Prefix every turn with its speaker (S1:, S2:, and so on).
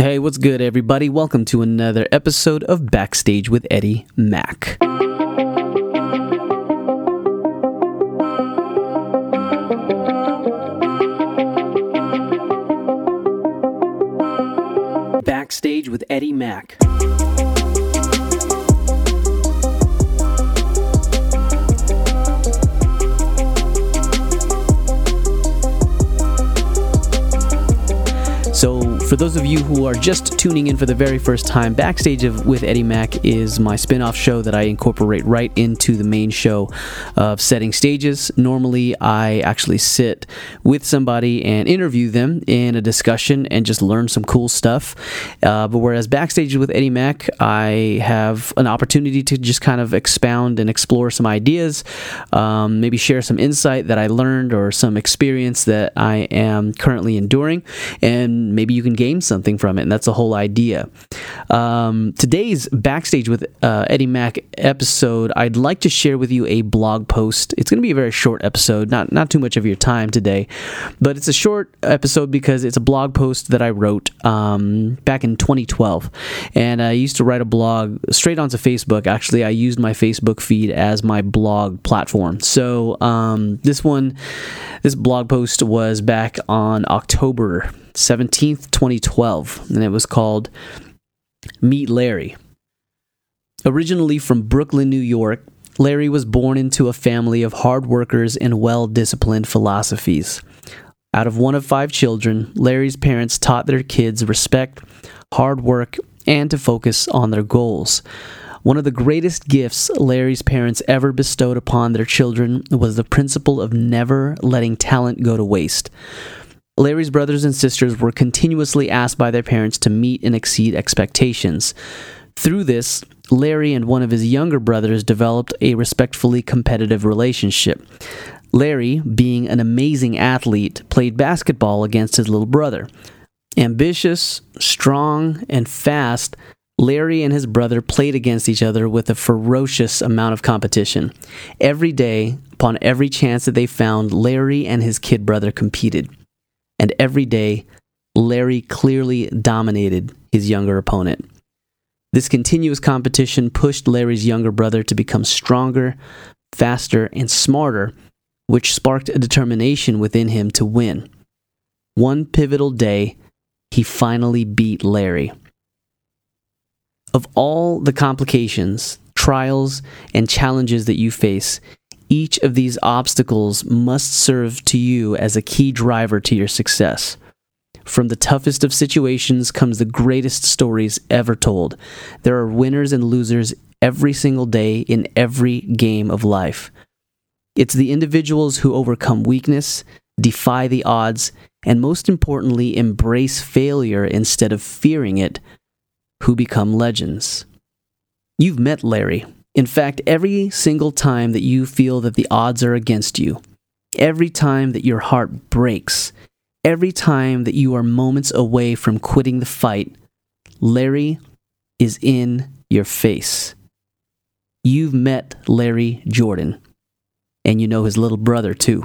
S1: Hey, what's good, everybody? Welcome to another episode of Backstage with Eddie Mack. Backstage with Eddie Mack. For those of you who are just tuning in for the very first time, Backstage of, with Eddie Mack is my spin off show that I incorporate right into the main show of setting stages. Normally, I actually sit with somebody and interview them in a discussion and just learn some cool stuff. Uh, but whereas Backstage with Eddie Mack, I have an opportunity to just kind of expound and explore some ideas, um, maybe share some insight that I learned or some experience that I am currently enduring. And maybe you can gain something from it, and that's the whole idea. Um, today's backstage with uh, Eddie Mack episode, I'd like to share with you a blog post. It's going to be a very short episode, not not too much of your time today, but it's a short episode because it's a blog post that I wrote um, back in 2012, and I used to write a blog straight onto Facebook. Actually, I used my Facebook feed as my blog platform. So um, this one, this blog post was back on October 17th, 2012, and it was called Meet Larry. Originally from Brooklyn, New York, Larry was born into a family of hard workers and well disciplined philosophies. Out of one of five children, Larry's parents taught their kids respect, hard work, and to focus on their goals. One of the greatest gifts Larry's parents ever bestowed upon their children was the principle of never letting talent go to waste. Larry's brothers and sisters were continuously asked by their parents to meet and exceed expectations. Through this, Larry and one of his younger brothers developed a respectfully competitive relationship. Larry, being an amazing athlete, played basketball against his little brother. Ambitious, strong, and fast, Larry and his brother played against each other with a ferocious amount of competition. Every day, upon every chance that they found, Larry and his kid brother competed and every day, Larry clearly dominated his younger opponent. This continuous competition pushed Larry's younger brother to become stronger, faster, and smarter, which sparked a determination within him to win. One pivotal day, he finally beat Larry. Of all the complications, trials, and challenges that you face, each of these obstacles must serve to you as a key driver to your success. From the toughest of situations comes the greatest stories ever told. There are winners and losers every single day in every game of life. It's the individuals who overcome weakness, defy the odds, and most importantly, embrace failure instead of fearing it, who become legends. You've met Larry. In fact, every single time that you feel that the odds are against you, every time that your heart breaks, every time that you are moments away from quitting the fight, Larry is in your face. You've met Larry Jordan, and you know his little brother too.